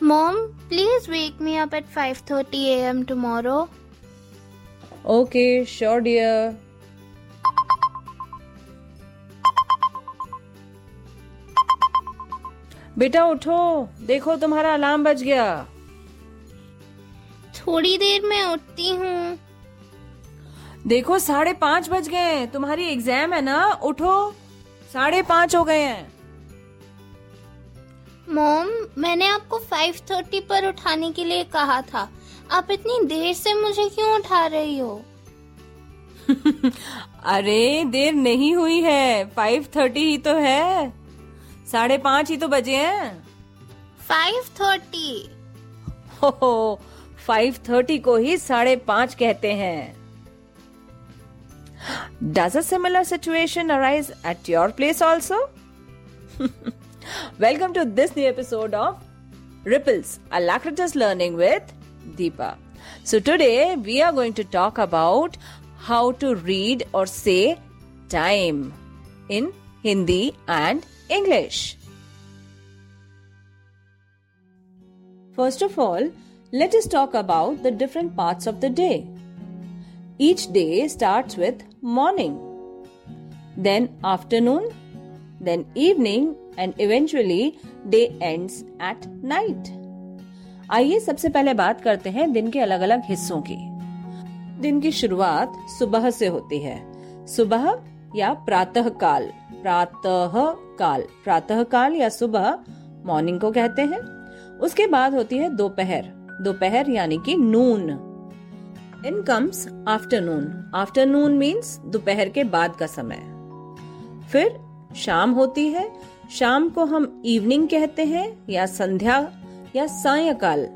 Mom, please wake me up at 5:30 a.m. tomorrow. Okay, sure dear. बेटा उठो देखो तुम्हारा अलार्म बज गया थोड़ी देर में उठती हूँ देखो साढ़े पाँच बज गए तुम्हारी एग्ज़ाम है ना उठो साढ़े पाँच हो गए हैं मॉम मैंने आपको 5:30 पर उठाने के लिए कहा था। आप इतनी देर से मुझे क्यों उठा रही हो? अरे देर नहीं हुई है। फाइव थर्टी ही तो है। साढ़े पाँच ही तो बजे हैं। 5:30 हो फाइव थर्टी को ही साढ़े पाँच कहते हैं। Does a similar situation arise at your place also? Welcome to this new episode of Ripples, Alacritus Learning with Deepa. So today we are going to talk about how to read or say time in Hindi and English. First of all, let us talk about the different parts of the day. Each day starts with morning, then afternoon, then evening, and eventually day ends at night. आइए सबसे पहले बात करते हैं दिन के अलग अलग हिस्सों की। दिन की शुरुआत सुबह से होती है। सुबह या प्रातः काल प्रातः काल प्रातः काल या सुबह मॉर्निंग को कहते हैं। उसके बाद होती है दोपहर। दोपहर यानी कि noon. In comes afternoon afternoon means दोपहर के बाद का समय। फिर शाम होती है। शाम को हम इवनिंग कहते हैं, या संध्या, या सायकाल।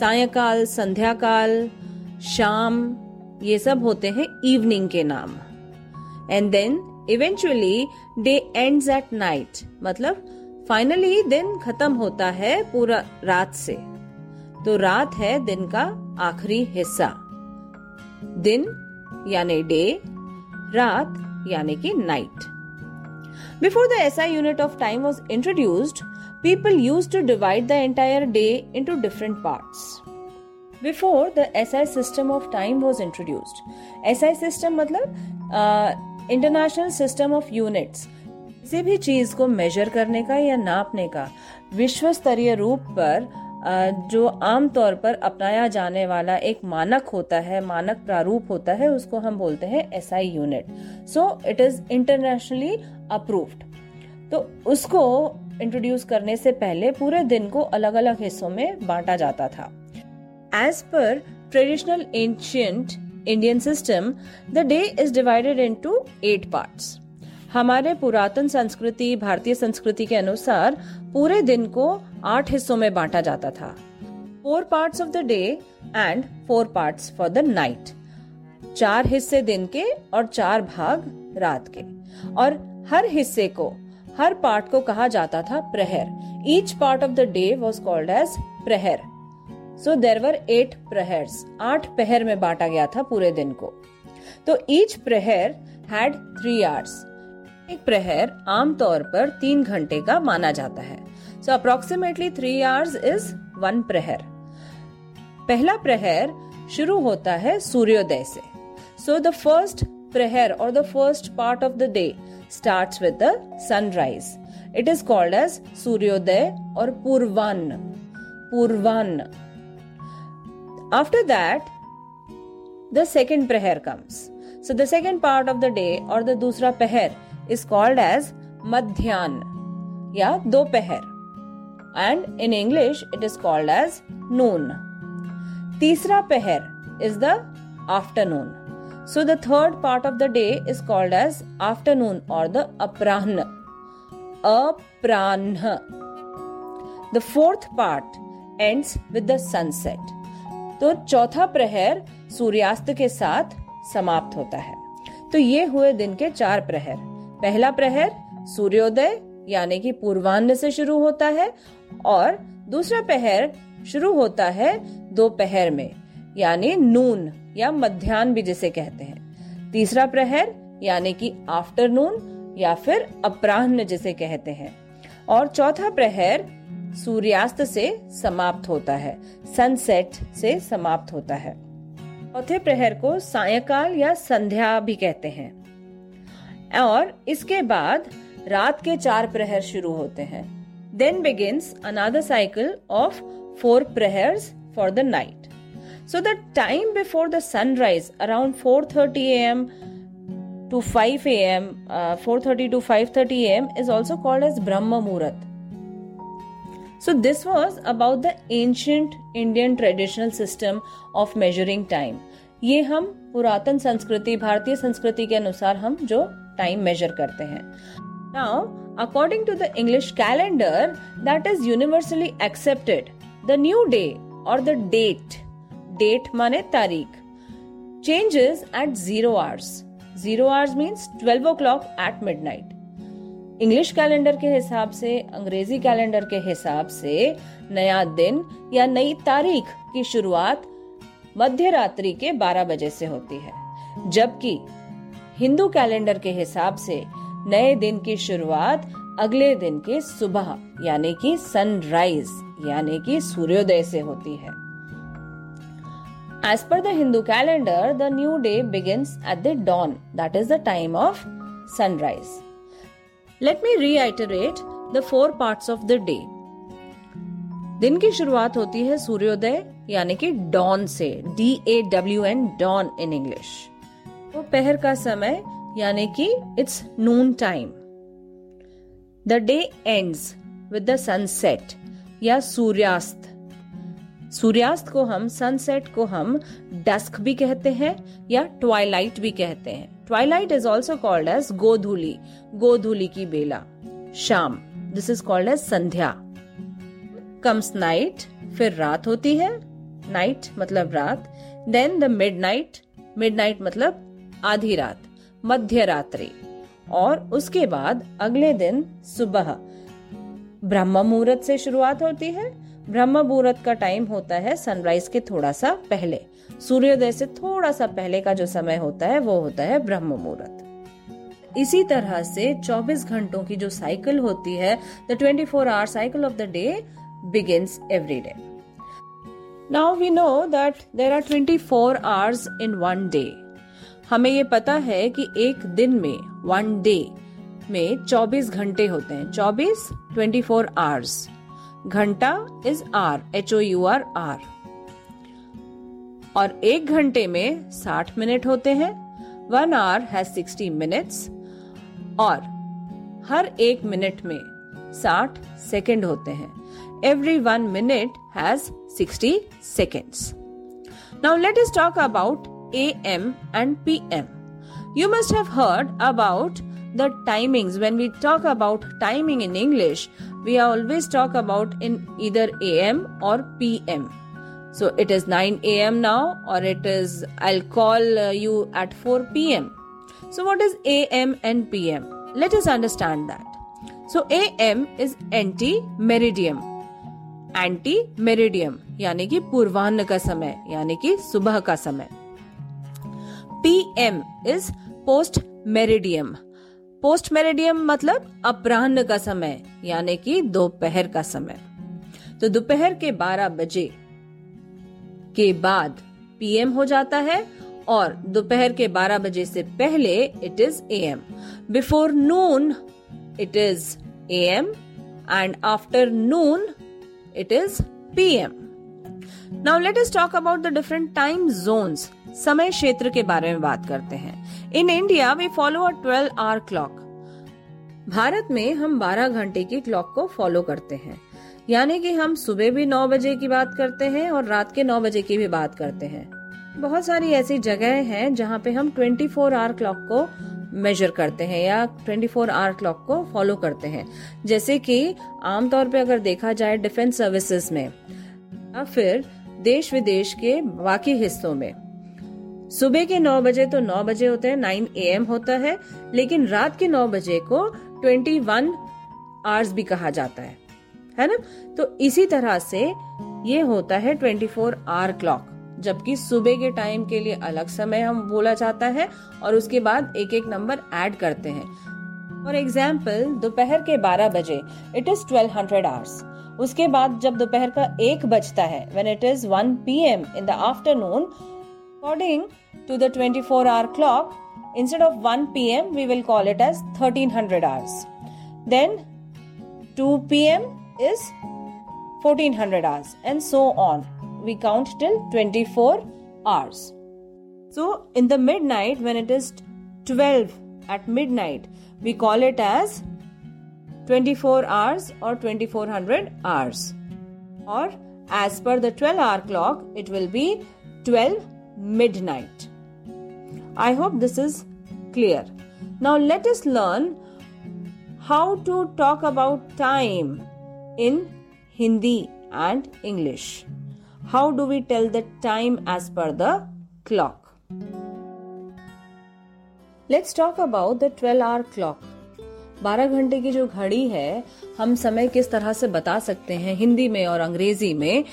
सायकाल, संध्याकाल, शाम, ये सब होते हैं इवनिंग के नाम। And then eventually day ends at night मतलब फाइनली दिन खत्म होता है पूरा रात से। तो रात है दिन का आखिरी हिस्सा। दिन, यानी डे रात, यानी कि night before the SI unit of time was introduced, people used to divide the entire day into different parts. Before the SI system of time was introduced. SI system मतलब इंटरनेशनल सिस्टम ऑफ़ यूनिट्स किसी भी चीज़ को major करने का या नापने का विश्व स्तरीय रूप पर जो आमतौर पर अपनाया जाने वाला एक मानक होता है, मानक प्रारूप होता है, उसको हम बोलते हैं SI unit so it is internationally approved तो उसको इंट्रोड्यूस करने से पहले पूरे दिन को अलग अलग हिस्सों में बांटा जाता था। As per traditional ancient Indian system the day is divided into eight parts हमारे पुरातन संस्कृति, भारतीय संस्कृति के अनुसार पूरे दिन को आठ हिस्सों में बांटा जाता था। Four parts of the day and four parts for the night चार हिस्से दिन के और चार भाग रात के। और हर हिस्से को, हर पार्ट को कहा जाता था प्रहर। Each part of the day was called as prahar. So there were at प्रहर्स आठ पहर में बांटा गया था पूरे दिन को। तो ईच प्रहर हैड थ्री आवर्स एक प्रहर आमतौर पर तीन घंटे का माना जाता है। So approximately three hours is one prahar. पहला प्रहर शुरू होता है सूर्योदय से। सो द फ़र्स्ट प्रहर और the first part of the day start with the sunrise it is called as suryoday और पूर्वान्न पूर्वान्न after that the second prahar comes so the second part of the day और the दूसरा पहर is called as मध्यान या दोपहर. And in English it is called as noon तीसरा पहर is the afternoon so the third part of the day is called as afternoon और the अपराह्न अपराह्न the fourth part end with the sunset तो चौथा प्रहर सूर्यास्त के साथ समाप्त होता है. तो ये हुए दिन के चार प्रहर. पहला प्रहर सूर्योदय, यानी कि पूर्वान्न से शुरू होता है, और दूसरा पहर शुरू होता है दोपहर में, यानी नून या मध्यान्ह भी जिसे कहते हैं। तीसरा प्रहर, यानी कि आफ्टरनून या फिर अपराह्न जिसे कहते हैं। और चौथा प्रहर सूर्यास्त से समाप्त होता है सनसेट से समाप्त होता है। चौथे प्रहर को सायकाल या संध्या भी कहते हैं। और इसके बाद रात के चार प्रहर शुरू होते हैं then begins another cycle of four prahars for the night so the time before the sunrise around 4:30 a.m. to 5 a.m. Uh, 4:30 to 5:30 a.m. is also called as Brahma Muhurat. So this was about the ancient Indian traditional system of measuring time. ये हम पुरातन संस्कृति भारतीय संस्कृति के अनुसार हम जो टाइम मेजर करते हैं. Now according to the English calendar that is universally accepted the new day और द डेट डेट माने तारीख. Changes at zero hours zero hours means twelve o'clock at midnight English calendar के हिसाब से, अंग्रेज़ी calendar के हिसाब से, नया दिन या नई तारीख की शुरुआत मध्य रात्रि के 12 बजे से होती है. जबकि हिंदू कैलेंडर के हिसाब से नए दिन की शुरुआत अगले दिन के सुबह, यानी कि सनराइज यानी कि सूर्योदय से होती है। As per the Hindu calendar the new day begins at the dawn that is the time of sunrise let me reiterate the four parts of the day दिन की शुरुआत होती है सूर्योदय, यानी कि डॉन से D A W N dawn in English दोपहर का समय, यानी कि it's noon time the day ends with the sunset या सूर्यास्त. सूर्यास्त को हम सनसेट को हम डस्क भी कहते हैं, या ट्वाइलाइट भी कहते हैं. Twilight is also called as godhuli गोधूली की बेला. शाम this is called as sandhya. Comes night फिर रात होती है. नाइट मतलब रात. Then the midnight midnight मतलब आधी रात, मध्य रात्रि, और उसके बाद अगले दिन सुबह ब्रह्म मुहूर्त से शुरुआत होती है ब्रह्म मुहूर्त का टाइम होता है सनराइज के थोड़ा सा पहले सूर्योदय से थोड़ा सा पहले का जो समय होता है, वो होता है ब्रह्म मुहूर्त इसी तरह से 24 घंटों की जो साइकिल होती है the 24 four hour cycle of the day begins every day. Now we know that there are 24 hours in one day. हमें ये पता है कि एक दिन में वन डे में 24 घंटे होते हैं। 24 24 आवर्स घंटा is R H O U R R और एक घंटे में 60 मिनट होते हैं। वन आवर हैज़ 60 मिनट्स और हर एक मिनट में 60 सेकंड होते हैं। Every one minute has 60 seconds. Now let us talk about AM and PM. You must have heard about the timings. When we talk about timing in English, we always talk about in either AM or PM. So it is 9 am now, or it is I'll call uh, you at 4 pm. So, what is AM and PM? Let us understand that. So, AM is anti meridium anti meridiem यानी कि पूर्वाह्न का समय यानी कि सुबह का समय P M is post meridiem post meridiem मतलब अपराह्न का समय, यानी कि दोपहर का समय। तो दोपहर के 12 बजे के बाद पीएम हो जाता है और दोपहर के 12 बजे से पहले it is AM before noon it is AM and after noon it is PM. Now, let us talk about the different time zones. समय क्षेत्र के बारे में बात करते हैं in India we follow a 12 hour clock Bharat में हम 12 घंटे की क्लॉक को फॉलो करते हैं यानी कि हम सुबह भी 9 बजे की बात करते हैं और रात के 9 बजे की भी बात करते हैं बहुत सारी ऐसी जगह हैं जहाँ पे हम 24 फोर आवर क्लॉक को मेजर करते हैं या 24 फोर आवर क्लॉक को फॉलो करते हैं जैसे कि आमतौर पे अगर देखा जाए डिफेंस सर्विसेज़ में या फिर देश विदेश के बाकी हिस्सों में। सुबह के 9 बजे तो 9 बजे होते हैं 9 एम होता है, लेकिन रात के 9 बजे को 21 आवर्स भी कहा जाता है। है ना? तो इसी तरह से ये होता है 24 फोर आवर क्लॉक जबकि सुबह के टाइम के लिए अलग समय हम बोला जाता है और उसके बाद एक एक नंबर ऐड करते हैं। फॉर एग्ज़ाम्पल दोपहर के 12 बजे इट इज़ 1200 हंड्रेड आवर्स उसके बाद जब दोपहर का एक बजता है when it is one p m in the afternoon according to the twenty four hour clock instead of one p m we will call it as thirteen hundred hours then two p m is fourteen hundred hours and so on we count till twenty four hours so in the midnight when it is twelve 24 hours or 2400 hours. Or as per the 12 hour clock, it will be 12 midnight. I hope this is clear. Now let us learn how to talk about time in Hindi and English. How do we tell the time as per the clock? Let's talk about the 12 hour clock. बारह घंटे की जो घड़ी है, हम समय किस तरह से बता सकते हैं? हिंदी में और अंग्रेज़ी में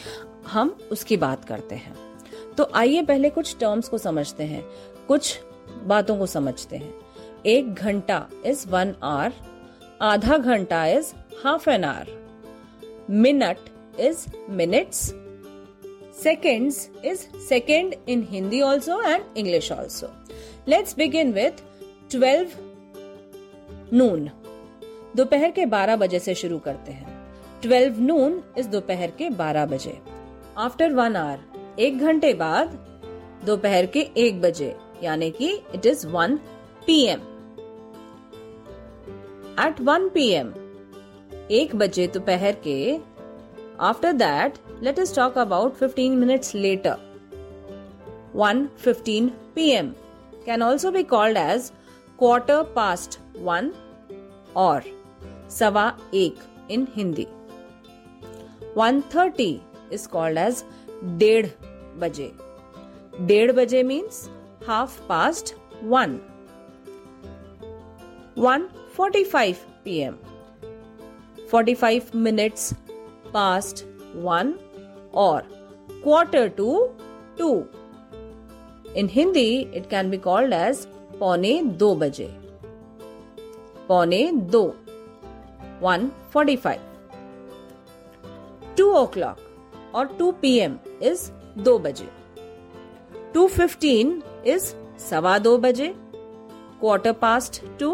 हम उसकी बात करते हैं। तो आइए पहले कुछ टर्म्स को समझते हैं। कुछ बातों को समझते हैं। एक घंटा इज़ वन आवर आधा घंटा is half an hour minute is minutes seconds is second in Hindi also and English also let's begin with twelve noon. दोपहर के 12 बजे से शुरू करते हैं। 12 नून इस दोपहर के 12 बजे। आफ्टर वन आवर, एक घंटे बाद दोपहर के एक बजे, यानी कि it is one p m at one p m एक बजे दोपहर के after that let us talk about fifteen minutes later one fifteen p m can also be called as quarter past one और सवा एक in Hindi. One thirty is called as डेढ़ बजे। डेढ़ बजे means half past one one forty five p m. Forty five minutes past one और quarter to two in Hindi it can be called as पौने दो बजे। पौने दो। One forty five two o'clock और टू पी एम इज़ दो बजे। Two fifteen is सवा दो बजे। Quarter past two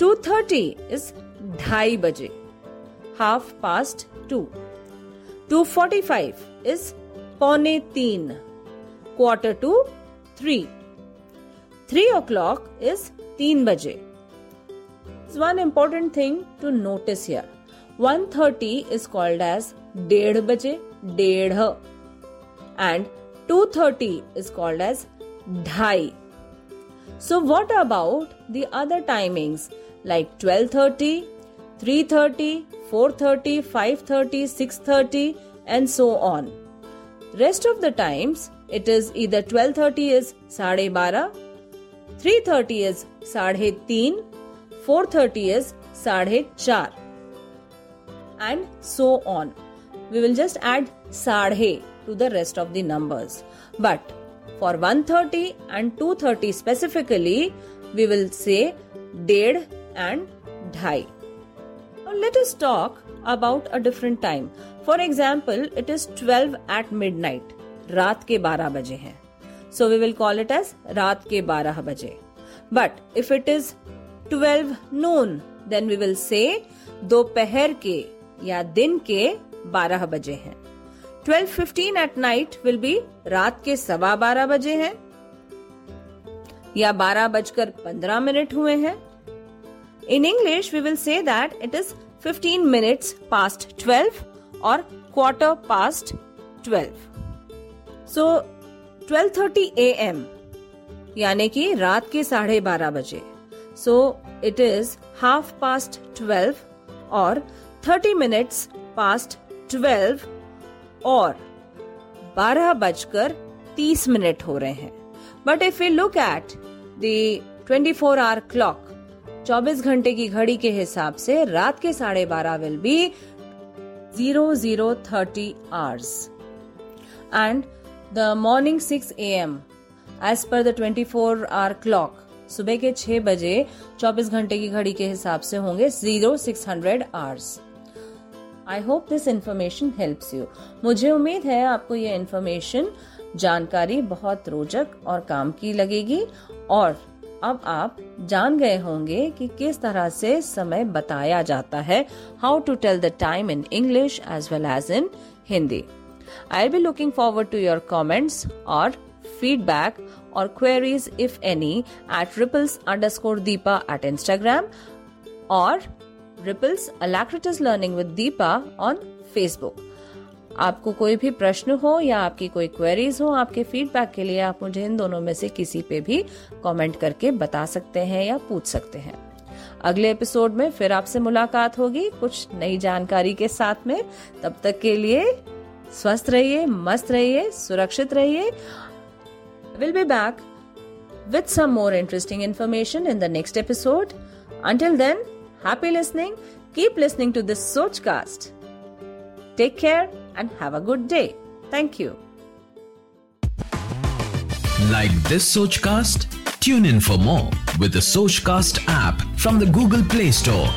two thirty is ढाई बजे। Half past two two forty five is पौने तीन। Quarter to three three o'clock is तीन बजे। one important thing to notice here. 130 is called as डेढ़ बजे डेढ़ and 230 is called as ढाई. So what about the other timings like 1230, 330, 430, 530, 630 and so on. Rest of the times it is either 1230 is साढ़े बारह 330 is साढ़े तीन 4.30 is साढ़े चार and so on. We will just add साढ़े to the rest of the numbers. But for 130 and 230 specifically, we will say डेढ़ and ढाई. Now let us talk about a different time. For example, it is 12 at midnight. रात के 12 बजे हैं. So we will call it as रात के 12 बजे. But if it is 12 noon. Then we will say, दोपहर के या दिन के 12 बजे हैं. 12:15 at night will be रात के सवा बारह बजे हैं या बारह बजकर पंद्रह मिनट हुए हैं। In English we will say that it is 15 minutes past 12 और quarter past 12 so twelve thirty a m यानी कि रात के साढ़े बारह बजे। So it is half past 12 or 30 minutes past 12 और बारह बजकर तीस मिनट हो रहे हैं। But if you look at the 24 four hour clock 24 घंटे की घड़ी के हिसाब से रात के साढ़े बारह will be zero zero thirty hours and the morning six a m as per the 24 four hour clock सुबह के छह बजे 24 घंटे की घड़ी के हिसाब से होंगे zero six hundred hours. I hope this information helps you मुझे उम्मीद है आपको ये इन्फॉर्मेशन जानकारी बहुत रोचक और काम की लगेगी और अब आप जान गए होंगे कि किस तरह से समय बताया जाता है how to tell the time in English as well as in Hindi I be looking forward to your comments और feedback or queries, if any, at ripples underscore deepa at Instagram or ripples alacritus learning with deepa on Facebook. आपको कोई भी प्रश्न हो या आपकी कोई queries हो, आपके फीडबैक के लिए आप मुझे इन दोनों में से किसी पे भी कमेंट करके बता सकते हैं या पूछ सकते हैं अगले एपिसोड में फिर आपसे मुलाकात होगी कुछ नई जानकारी के साथ में तब तक के लिए स्वस्थ रहिए, मस्त रहिए, सुरक्षित रहिए We'll be back with some more interesting information in the next episode. Until then, happy listening. Keep listening to this Sochcast. Take care and have a good day. Thank you. Like this Sochcast? Tune in for more with the Sochcast app from the Google Play Store.